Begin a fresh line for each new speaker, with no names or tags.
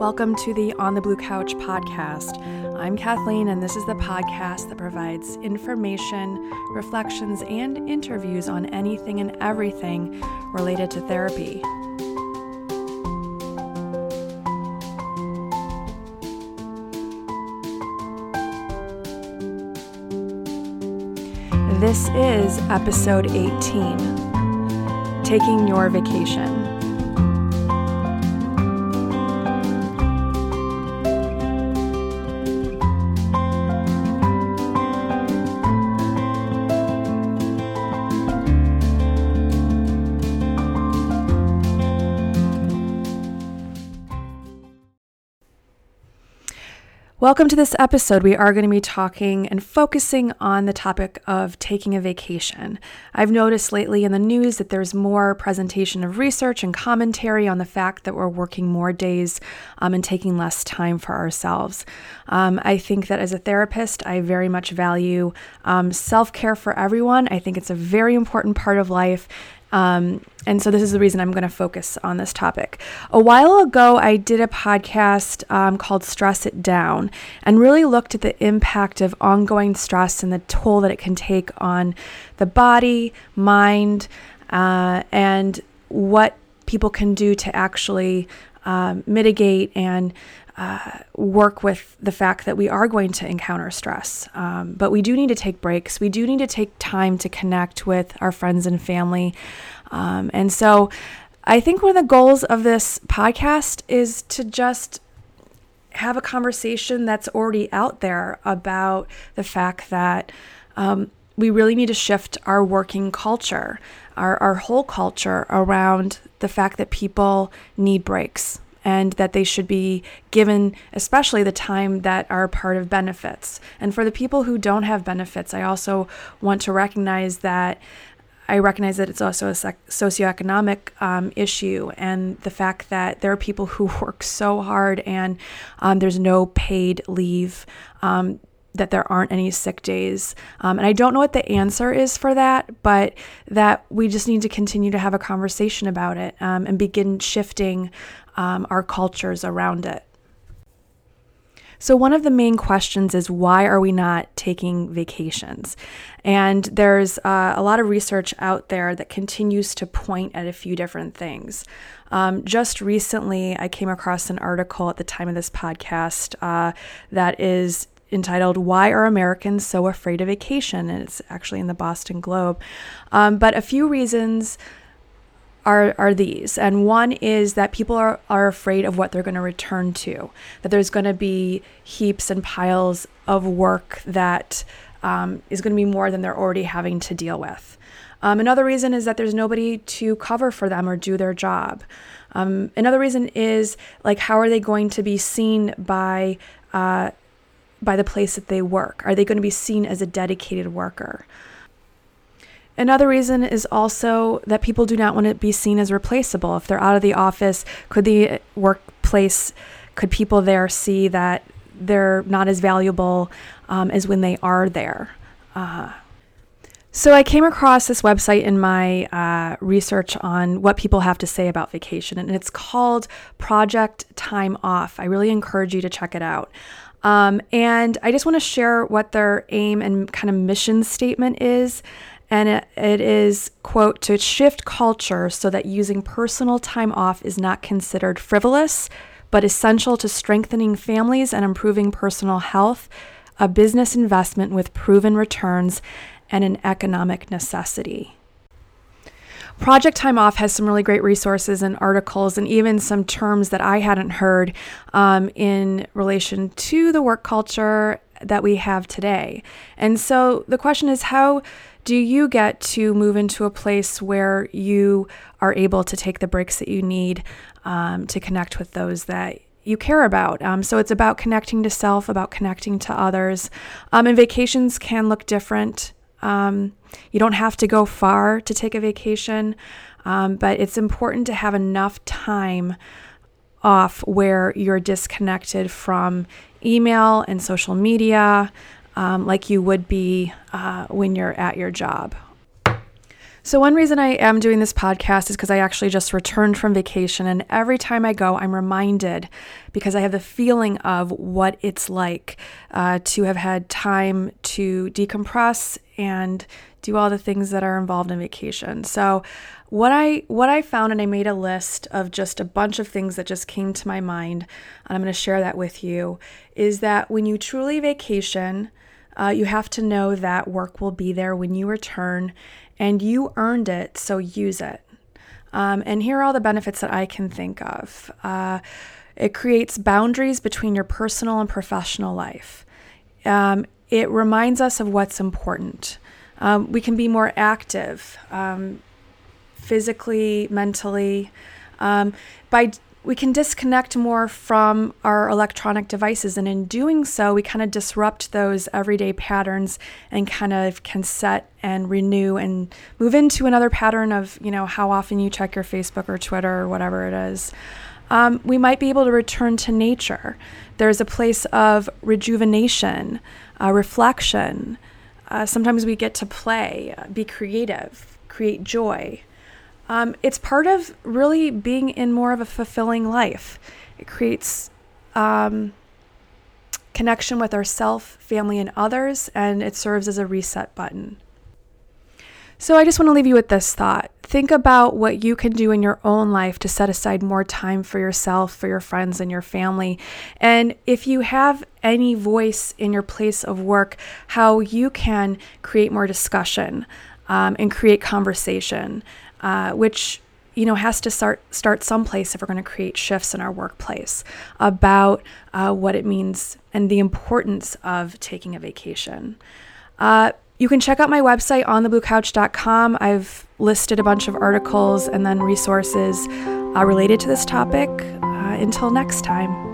Welcome to the On the Blue Couch podcast. I'm Kathleen, and this is the podcast that provides information, reflections, and interviews on anything and everything related to therapy. This is episode 18 Taking Your Vacation. Welcome to this episode. We are going to be talking and focusing on the topic of taking a vacation. I've noticed lately in the news that there's more presentation of research and commentary on the fact that we're working more days um, and taking less time for ourselves. Um, I think that as a therapist, I very much value um, self care for everyone. I think it's a very important part of life. Um, and so this is the reason I'm going to focus on this topic. A while ago, I did a podcast um, called Stress It Down and really looked at the impact of ongoing stress and the toll that it can take on the body, mind, uh, and what people can do to actually uh, mitigate and uh, work with the fact that we are going to encounter stress. Um, but we do need to take breaks. We do need to take time to connect with our friends and family. Um, and so I think one of the goals of this podcast is to just have a conversation that's already out there about the fact that um, we really need to shift our working culture, our, our whole culture around the fact that people need breaks and that they should be given, especially the time that are part of benefits. And for the people who don't have benefits, I also want to recognize that. I recognize that it's also a socioeconomic um, issue, and the fact that there are people who work so hard and um, there's no paid leave. Um, that there aren't any sick days. Um, and I don't know what the answer is for that, but that we just need to continue to have a conversation about it um, and begin shifting um, our cultures around it. So, one of the main questions is why are we not taking vacations? And there's uh, a lot of research out there that continues to point at a few different things. Um, just recently, I came across an article at the time of this podcast uh, that is entitled Why Are Americans So Afraid of Vacation? And it's actually in the Boston Globe. Um, but a few reasons are, are these. And one is that people are, are afraid of what they're going to return to, that there's going to be heaps and piles of work that um, is going to be more than they're already having to deal with. Um, another reason is that there's nobody to cover for them or do their job. Um, another reason is like, how are they going to be seen by uh, by the place that they work? Are they going to be seen as a dedicated worker? Another reason is also that people do not want to be seen as replaceable. If they're out of the office, could the workplace, could people there see that they're not as valuable um, as when they are there? Uh, so I came across this website in my uh, research on what people have to say about vacation, and it's called Project Time Off. I really encourage you to check it out. Um, and I just want to share what their aim and kind of mission statement is. And it, it is, quote, to shift culture so that using personal time off is not considered frivolous, but essential to strengthening families and improving personal health, a business investment with proven returns, and an economic necessity. Project Time Off has some really great resources and articles, and even some terms that I hadn't heard um, in relation to the work culture that we have today. And so the question is how do you get to move into a place where you are able to take the breaks that you need um, to connect with those that you care about. Um, so it's about connecting to self, about connecting to others. Um, and vacations can look different um, you don't have to go far to take a vacation, um, but it's important to have enough time off where you're disconnected from email and social media um, like you would be uh, when you're at your job. So, one reason I am doing this podcast is because I actually just returned from vacation. And every time I go, I'm reminded because I have the feeling of what it's like uh, to have had time to decompress and do all the things that are involved in vacation. So, what I what I found and I made a list of just a bunch of things that just came to my mind and I'm going to share that with you is that when you truly vacation uh, you have to know that work will be there when you return and you earned it, so use it. Um, and here are all the benefits that I can think of. Uh, it creates boundaries between your personal and professional life. Um, it reminds us of what's important. Um, we can be more active um, physically, mentally. Um, by we can disconnect more from our electronic devices. And in doing so, we kind of disrupt those everyday patterns and kind of can set and renew and move into another pattern of, you know, how often you check your Facebook or Twitter or whatever it is. Um, we might be able to return to nature. There's a place of rejuvenation, uh, reflection. Uh, sometimes we get to play, be creative, create joy. Um, it's part of really being in more of a fulfilling life. It creates um, connection with ourself, family, and others, and it serves as a reset button. So I just want to leave you with this thought. Think about what you can do in your own life to set aside more time for yourself, for your friends, and your family. And if you have any voice in your place of work, how you can create more discussion um, and create conversation uh, which you know has to start start someplace if we're going to create shifts in our workplace about uh, what it means and the importance of taking a vacation. Uh, you can check out my website on thebluecouch.com. I've listed a bunch of articles and then resources uh, related to this topic. Uh, until next time.